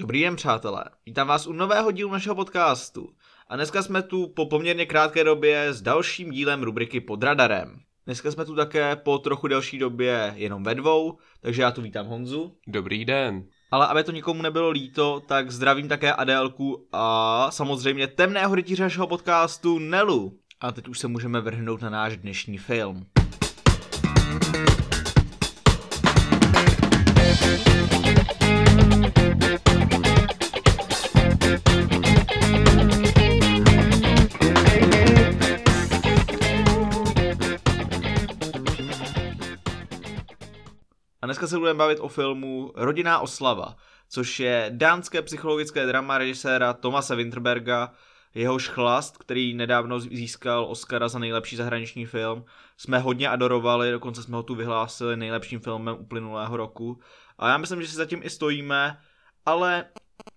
Dobrý den, přátelé. Vítám vás u nového dílu našeho podcastu. A dneska jsme tu po poměrně krátké době s dalším dílem rubriky Pod radarem. Dneska jsme tu také po trochu delší době jenom ve dvou, takže já tu vítám Honzu. Dobrý den. Ale aby to nikomu nebylo líto, tak zdravím také Adélku a samozřejmě temného rytíře našeho podcastu Nelu. A teď už se můžeme vrhnout na náš dnešní film. Dneska se budeme bavit o filmu Rodinná oslava, což je dánské psychologické drama režiséra Tomase Winterberga, jehož chlast, který nedávno získal Oscara za nejlepší zahraniční film, jsme hodně adorovali, dokonce jsme ho tu vyhlásili nejlepším filmem uplynulého roku. A já myslím, že si zatím i stojíme, ale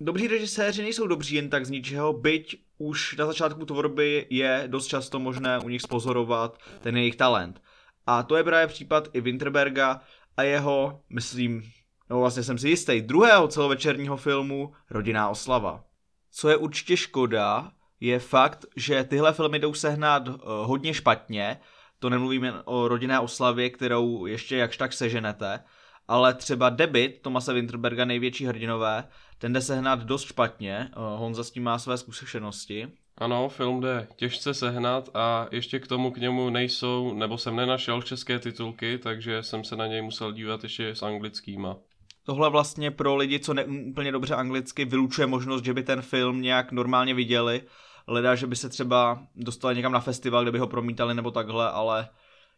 dobří režiséři nejsou dobří jen tak z ničeho, byť už na začátku tvorby je dost často možné u nich spozorovat ten jejich talent. A to je právě případ i Winterberga a jeho, myslím, no vlastně jsem si jistý, druhého celovečerního filmu Rodinná oslava. Co je určitě škoda, je fakt, že tyhle filmy jdou sehnat uh, hodně špatně, to nemluvím jen o rodinné oslavě, kterou ještě jakž tak seženete, ale třeba debit Tomase Winterberga, největší hrdinové, ten jde sehnat dost špatně, uh, Honza s tím má své zkušenosti. Ano, film jde těžce sehnat a ještě k tomu k němu nejsou, nebo jsem nenašel české titulky, takže jsem se na něj musel dívat ještě s anglickýma. Tohle vlastně pro lidi, co neumí úplně dobře anglicky, vylučuje možnost, že by ten film nějak normálně viděli. Leda, že by se třeba dostali někam na festival, kde by ho promítali nebo takhle, ale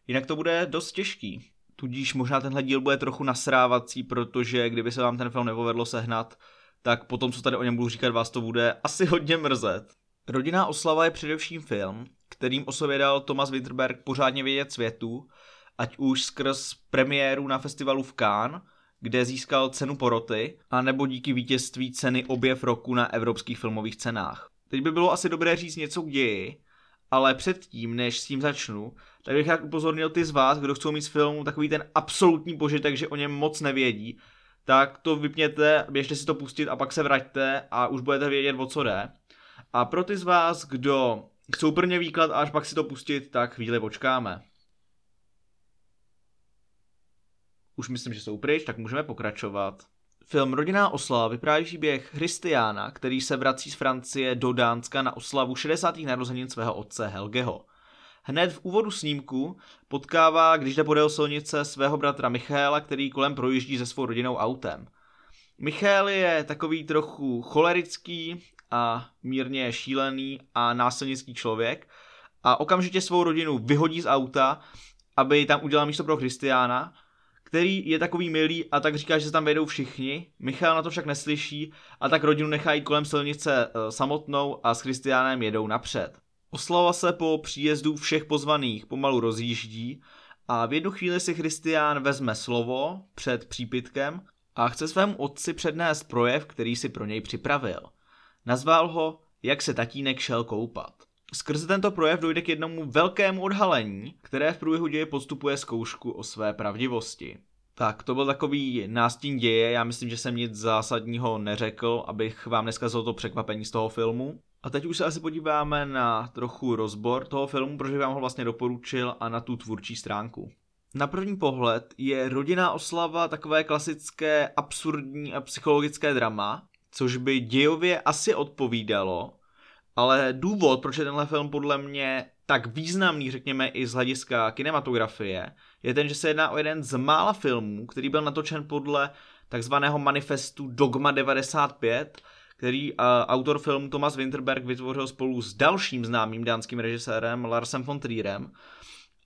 jinak to bude dost těžký. Tudíž možná tenhle díl bude trochu nasrávací, protože kdyby se vám ten film nepovedlo sehnat, tak potom, co tady o něm budu říkat, vás to bude asi hodně mrzet. Rodinná oslava je především film, kterým o sobě dal Thomas Winterberg pořádně vědět světu, ať už skrz premiéru na festivalu v Cannes, kde získal cenu poroty, a nebo díky vítězství ceny objev roku na evropských filmových cenách. Teď by bylo asi dobré říct něco k ději, ale předtím, než s tím začnu, tak bych rád upozornil ty z vás, kdo chcou mít z filmu takový ten absolutní požitek, že o něm moc nevědí, tak to vypněte, běžte si to pustit a pak se vraťte a už budete vědět, o co jde. A pro ty z vás, kdo chcou prvně výklad a až pak si to pustit, tak chvíli počkáme. Už myslím, že jsou pryč, tak můžeme pokračovat. Film Rodinná oslava vypráví příběh Christiana, který se vrací z Francie do Dánska na oslavu 60. narozenin svého otce Helgeho. Hned v úvodu snímku potkává, když jde podél silnice, svého bratra Michaela, který kolem projíždí se svou rodinou autem. Michal je takový trochu cholerický a mírně šílený a násilnický člověk a okamžitě svou rodinu vyhodí z auta, aby tam udělal místo pro Christiana, který je takový milý a tak říká, že se tam vejdou všichni. Michal na to však neslyší a tak rodinu nechají kolem silnice e, samotnou a s Christianem jedou napřed. Oslava se po příjezdu všech pozvaných pomalu rozjíždí a v jednu chvíli si Christian vezme slovo před přípitkem a chce svému otci přednést projev, který si pro něj připravil. Nazval ho Jak se tatínek šel koupat. Skrze tento projev dojde k jednomu velkému odhalení, které v průběhu děje podstupuje zkoušku o své pravdivosti. Tak, to byl takový nástín děje, já myslím, že jsem nic zásadního neřekl, abych vám neskazil to překvapení z toho filmu. A teď už se asi podíváme na trochu rozbor toho filmu, protože vám ho vlastně doporučil a na tu tvůrčí stránku. Na první pohled je rodinná oslava takové klasické absurdní a psychologické drama, což by dějově asi odpovídalo, ale důvod, proč je tenhle film podle mě tak významný, řekněme i z hlediska kinematografie, je ten, že se jedná o jeden z mála filmů, který byl natočen podle takzvaného manifestu Dogma 95, který uh, autor filmu Thomas Winterberg vytvořil spolu s dalším známým dánským režisérem Larsem von Trierem.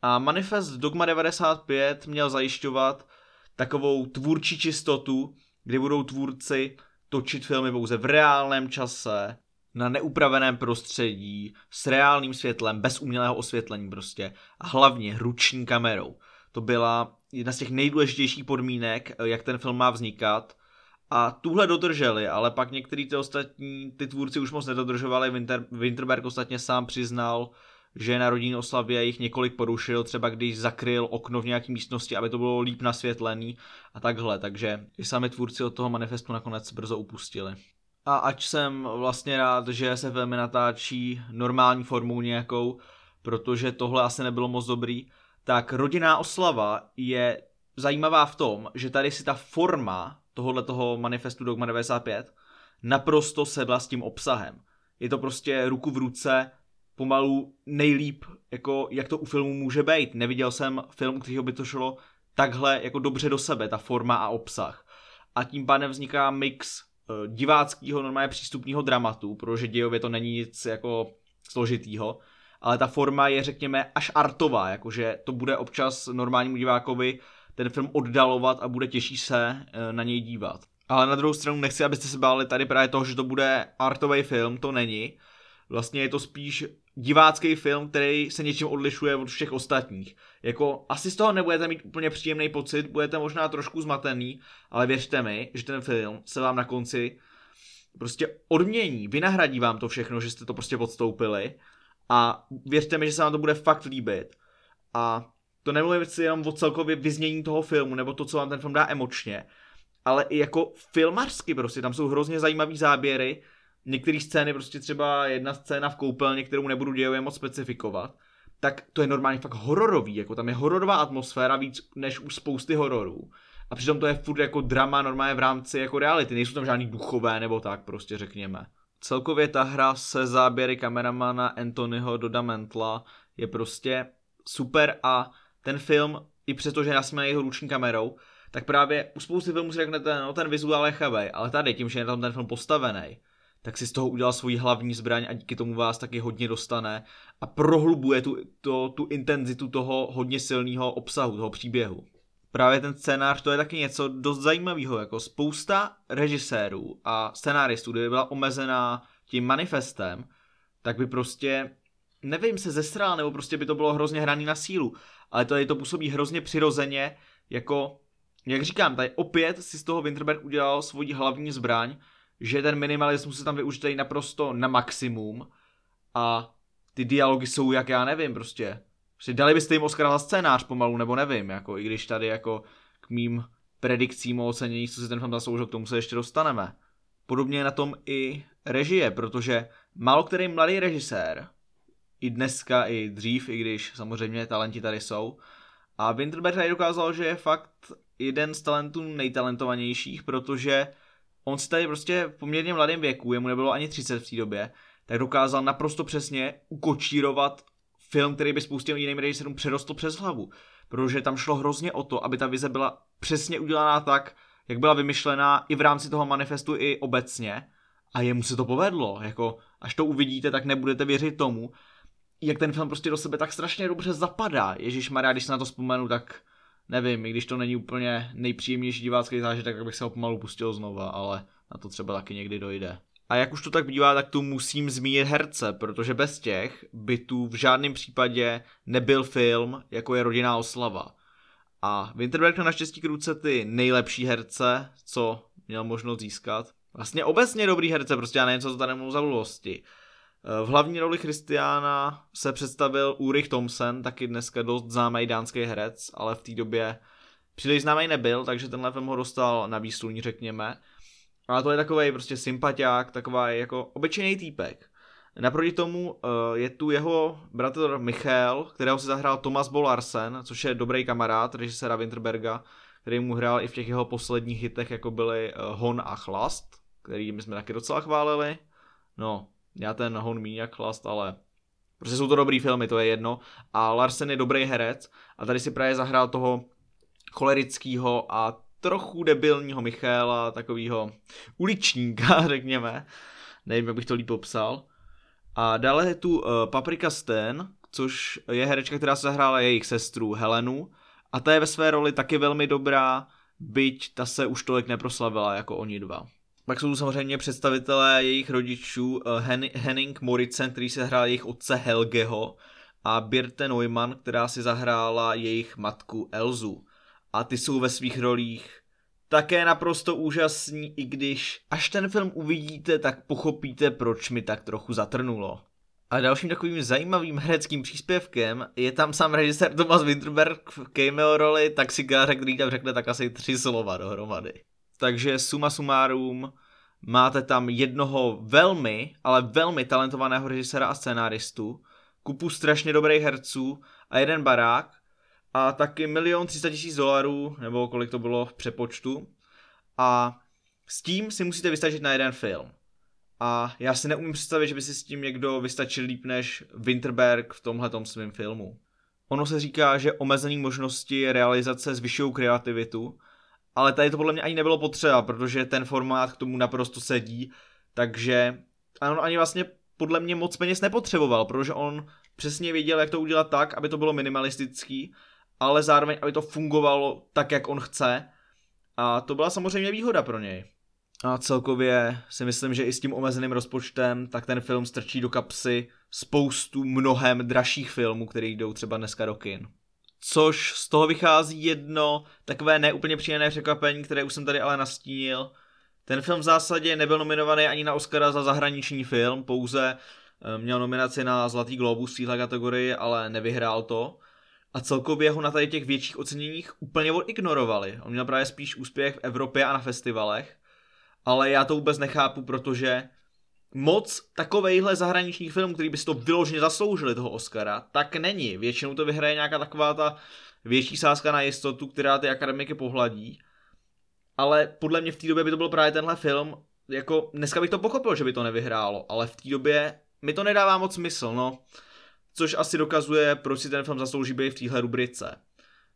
A manifest Dogma 95 měl zajišťovat takovou tvůrčí čistotu, kdy budou tvůrci točit filmy pouze v reálném čase, na neupraveném prostředí, s reálným světlem, bez umělého osvětlení prostě a hlavně ruční kamerou. To byla jedna z těch nejdůležitějších podmínek, jak ten film má vznikat a tuhle dodrželi, ale pak některý ty ostatní, ty tvůrci už moc nedodržovali, Winter, Winterberg ostatně sám přiznal, že na rodinné oslavě jich několik porušil, třeba když zakryl okno v nějaké místnosti, aby to bylo líp nasvětlený a takhle, takže i sami tvůrci od toho manifestu nakonec brzo upustili. A ať jsem vlastně rád, že se velmi natáčí normální formou nějakou, protože tohle asi nebylo moc dobrý, tak rodinná oslava je zajímavá v tom, že tady si ta forma tohohle toho manifestu Dogma 95 naprosto sedla s tím obsahem. Je to prostě ruku v ruce pomalu nejlíp, jako jak to u filmu může být. Neviděl jsem film, kterýho by to šlo takhle jako dobře do sebe, ta forma a obsah. A tím pádem vzniká mix uh, diváckého normálně přístupního dramatu, protože dějově to není nic jako složitýho, ale ta forma je řekněme až artová, jakože to bude občas normálnímu divákovi ten film oddalovat a bude těžší se uh, na něj dívat. Ale na druhou stranu nechci, abyste se báli tady právě toho, že to bude artový film, to není. Vlastně je to spíš divácký film, který se něčím odlišuje od všech ostatních. Jako asi z toho nebudete mít úplně příjemný pocit, budete možná trošku zmatený, ale věřte mi, že ten film se vám na konci prostě odmění, vynahradí vám to všechno, že jste to prostě podstoupili a věřte mi, že se vám to bude fakt líbit. A to nemluvím si jenom o celkově vyznění toho filmu, nebo to, co vám ten film dá emočně, ale i jako filmařsky prostě, tam jsou hrozně zajímavý záběry, některé scény, prostě třeba jedna scéna v koupelně, kterou nebudu dějově moc specifikovat, tak to je normálně fakt hororový, jako tam je hororová atmosféra víc než u spousty hororů. A přitom to je furt jako drama normálně v rámci jako reality, nejsou tam žádný duchové nebo tak prostě řekněme. Celkově ta hra se záběry kameramana Anthonyho Dodamentla je prostě super a ten film, i přesto, že je jeho ruční kamerou, tak právě u spousty filmů si řeknete, no ten vizuál je chavej, ale tady tím, že je tam ten film postavený, tak si z toho udělal svoji hlavní zbraň a díky tomu vás taky hodně dostane a prohlubuje tu, to, tu intenzitu toho hodně silného obsahu, toho příběhu. Právě ten scénář to je taky něco dost zajímavého, jako spousta režisérů a scenáristů, kdyby byla omezená tím manifestem, tak by prostě, nevím, se zesral, nebo prostě by to bylo hrozně hraný na sílu. Ale tady to působí hrozně přirozeně, jako, jak říkám, tady opět si z toho Winterberg udělal svoji hlavní zbraň že ten minimalismus je tam využitý naprosto na maximum a ty dialogy jsou jak já nevím prostě. Prostě dali byste jim Oscara za scénář pomalu, nebo nevím, jako i když tady jako k mým predikcím o ocenění, co si ten film zasloužil, k tomu se ještě dostaneme. Podobně je na tom i režie, protože málo který mladý režisér, i dneska, i dřív, i když samozřejmě talenti tady jsou, a Winterberg tady dokázal, že je fakt jeden z talentů nejtalentovanějších, protože on si tady prostě v poměrně mladém věku, jemu nebylo ani 30 v té době, tak dokázal naprosto přesně ukočírovat film, který by spoustě jiným režisérům přerostl přes hlavu. Protože tam šlo hrozně o to, aby ta vize byla přesně udělaná tak, jak byla vymyšlená i v rámci toho manifestu, i obecně. A jemu se to povedlo. Jako, až to uvidíte, tak nebudete věřit tomu, jak ten film prostě do sebe tak strašně dobře zapadá. Ježíš Maria, když se na to vzpomenu, tak nevím, i když to není úplně nejpříjemnější divácký zážitek, tak bych se ho pomalu pustil znova, ale na to třeba taky někdy dojde. A jak už to tak bývá, tak tu musím zmínit herce, protože bez těch by tu v žádném případě nebyl film, jako je Rodinná oslava. A Winterberg na naštěstí kruce ty nejlepší herce, co měl možnost získat. Vlastně obecně dobrý herce, prostě já nevím, co to tady mnou za. V hlavní roli Christiana se představil Ulrich Thomsen, taky dneska dost známý dánský herec, ale v té době příliš známý nebyl, takže tenhle film ho dostal na výsluní, řekněme. Ale to je takový prostě sympatiák, takový jako obyčejný týpek. Naproti tomu uh, je tu jeho bratr Michal, kterého si zahrál Thomas Bolarsen, což je dobrý kamarád režiséra Winterberga, který mu hrál i v těch jeho posledních hitech, jako byly uh, Hon a Chlast, který my jsme taky docela chválili. No, já ten hon míň jak chlast, ale prostě jsou to dobrý filmy, to je jedno. A Larsen je dobrý herec a tady si právě zahrál toho cholerického a trochu debilního Michaela, takového uličníka, řekněme. Nevím, jak bych to líp popsal. A dále je tu uh, Paprika Stan, což je herečka, která se zahrála jejich sestru Helenu. A ta je ve své roli taky velmi dobrá, byť ta se už tolik neproslavila jako oni dva. Pak jsou samozřejmě představitelé jejich rodičů uh, Henning Moritzen, který se hrál jejich otce Helgeho a Birte Neumann, která si zahrála jejich matku Elzu. A ty jsou ve svých rolích také naprosto úžasní, i když až ten film uvidíte, tak pochopíte, proč mi tak trochu zatrnulo. A dalším takovým zajímavým hereckým příspěvkem je tam sám režisér Thomas Winterberg v cameo roli taxikáře, který tam řekne tak asi tři slova dohromady. Takže suma sumárum, máte tam jednoho velmi, ale velmi talentovaného režiséra a scénáristu, kupu strašně dobrých herců a jeden barák a taky milion třista tisíc dolarů, nebo kolik to bylo v přepočtu. A s tím si musíte vystačit na jeden film. A já si neumím představit, že by si s tím někdo vystačil líp než Winterberg v tomhle svém filmu. Ono se říká, že omezený možnosti realizace zvyšují kreativitu, ale tady to podle mě ani nebylo potřeba, protože ten formát k tomu naprosto sedí, takže on ani vlastně podle mě moc peněz nepotřeboval, protože on přesně věděl, jak to udělat tak, aby to bylo minimalistický, ale zároveň, aby to fungovalo tak, jak on chce. A to byla samozřejmě výhoda pro něj. A celkově si myslím, že i s tím omezeným rozpočtem, tak ten film strčí do kapsy spoustu mnohem dražších filmů, které jdou třeba dneska do kin. Což z toho vychází jedno takové neúplně příjemné překvapení, které už jsem tady ale nastínil. Ten film v zásadě nebyl nominovaný ani na Oscara za zahraniční film, pouze eh, měl nominaci na Zlatý globus v téhle kategorii, ale nevyhrál to. A celkově ho na tady těch větších oceněních úplně odignorovali. On měl právě spíš úspěch v Evropě a na festivalech ale já to vůbec nechápu, protože moc takovejhle zahraničních filmů, který by si to vyloženě zasloužili toho Oscara, tak není. Většinou to vyhraje nějaká taková ta větší sázka na jistotu, která ty akademiky pohladí. Ale podle mě v té době by to byl právě tenhle film, jako dneska bych to pochopil, že by to nevyhrálo, ale v té době mi to nedává moc smysl, no. Což asi dokazuje, proč si ten film zaslouží být v téhle rubrice.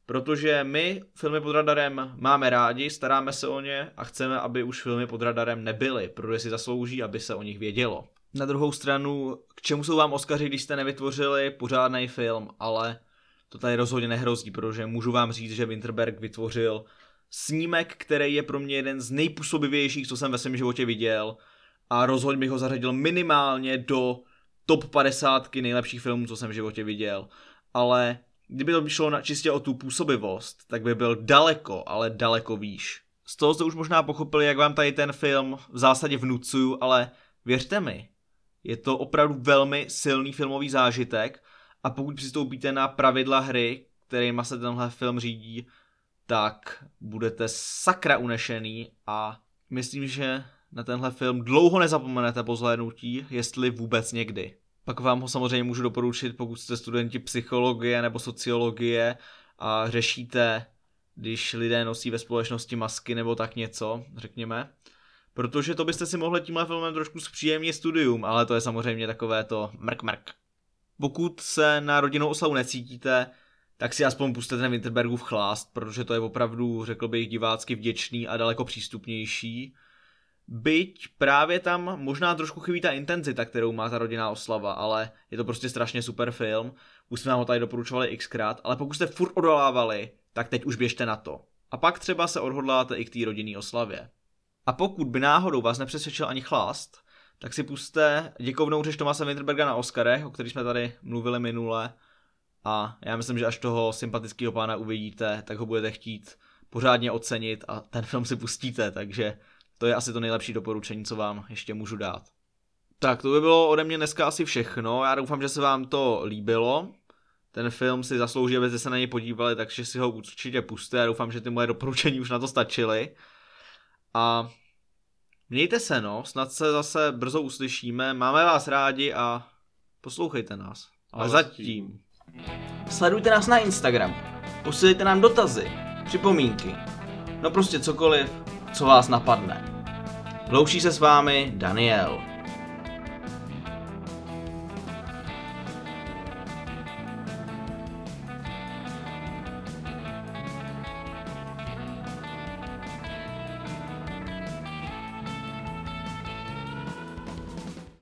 Protože my filmy pod radarem máme rádi, staráme se o ně a chceme, aby už filmy pod radarem nebyly, protože si zaslouží, aby se o nich vědělo. Na druhou stranu, k čemu jsou vám Oscaři, když jste nevytvořili pořádný film, ale to tady rozhodně nehrozí, protože můžu vám říct, že Winterberg vytvořil snímek, který je pro mě jeden z nejpůsobivějších, co jsem ve svém životě viděl a rozhodně bych ho zařadil minimálně do top 50 nejlepších filmů, co jsem v životě viděl. Ale kdyby to šlo na, čistě o tu působivost, tak by byl daleko, ale daleko výš. Z toho jste už možná pochopili, jak vám tady ten film v zásadě vnucuju, ale věřte mi, je to opravdu velmi silný filmový zážitek a pokud přistoupíte na pravidla hry, kterýma se tenhle film řídí, tak budete sakra unešený a myslím, že na tenhle film dlouho nezapomenete po zhlédnutí, jestli vůbec někdy. Pak vám ho samozřejmě můžu doporučit, pokud jste studenti psychologie nebo sociologie a řešíte, když lidé nosí ve společnosti masky nebo tak něco, řekněme. Protože to byste si mohli tímhle filmem trošku zpříjemnit studium, ale to je samozřejmě takové to mrk mrk. Pokud se na rodinnou oslavu necítíte, tak si aspoň puste ten Winterbergův chlást, protože to je opravdu, řekl bych, divácky vděčný a daleko přístupnější. Byť právě tam možná trošku chybí ta intenzita, kterou má ta rodinná oslava, ale je to prostě strašně super film. Už jsme ho tady doporučovali xkrát, ale pokud jste furt odolávali, tak teď už běžte na to. A pak třeba se odhodláte i k té rodinné oslavě. A pokud by náhodou vás nepřesvědčil ani chlást, tak si puste děkovnou řeč Tomase Winterberga na Oscarech, o kterých jsme tady mluvili minule. A já myslím, že až toho sympatického pána uvidíte, tak ho budete chtít pořádně ocenit a ten film si pustíte, takže to je asi to nejlepší doporučení, co vám ještě můžu dát. Tak to by bylo ode mě dneska asi všechno. Já doufám, že se vám to líbilo. Ten film si zaslouží, abyste se na něj podívali, takže si ho určitě puste. Já doufám, že ty moje doporučení už na to stačily. A mějte se no, snad se zase brzo uslyšíme. Máme vás rádi a poslouchejte nás. Ale zatím. Sledujte nás na Instagram. Posílejte nám dotazy, připomínky. No prostě cokoliv, co vás napadne. Loučí se s vámi Daniel.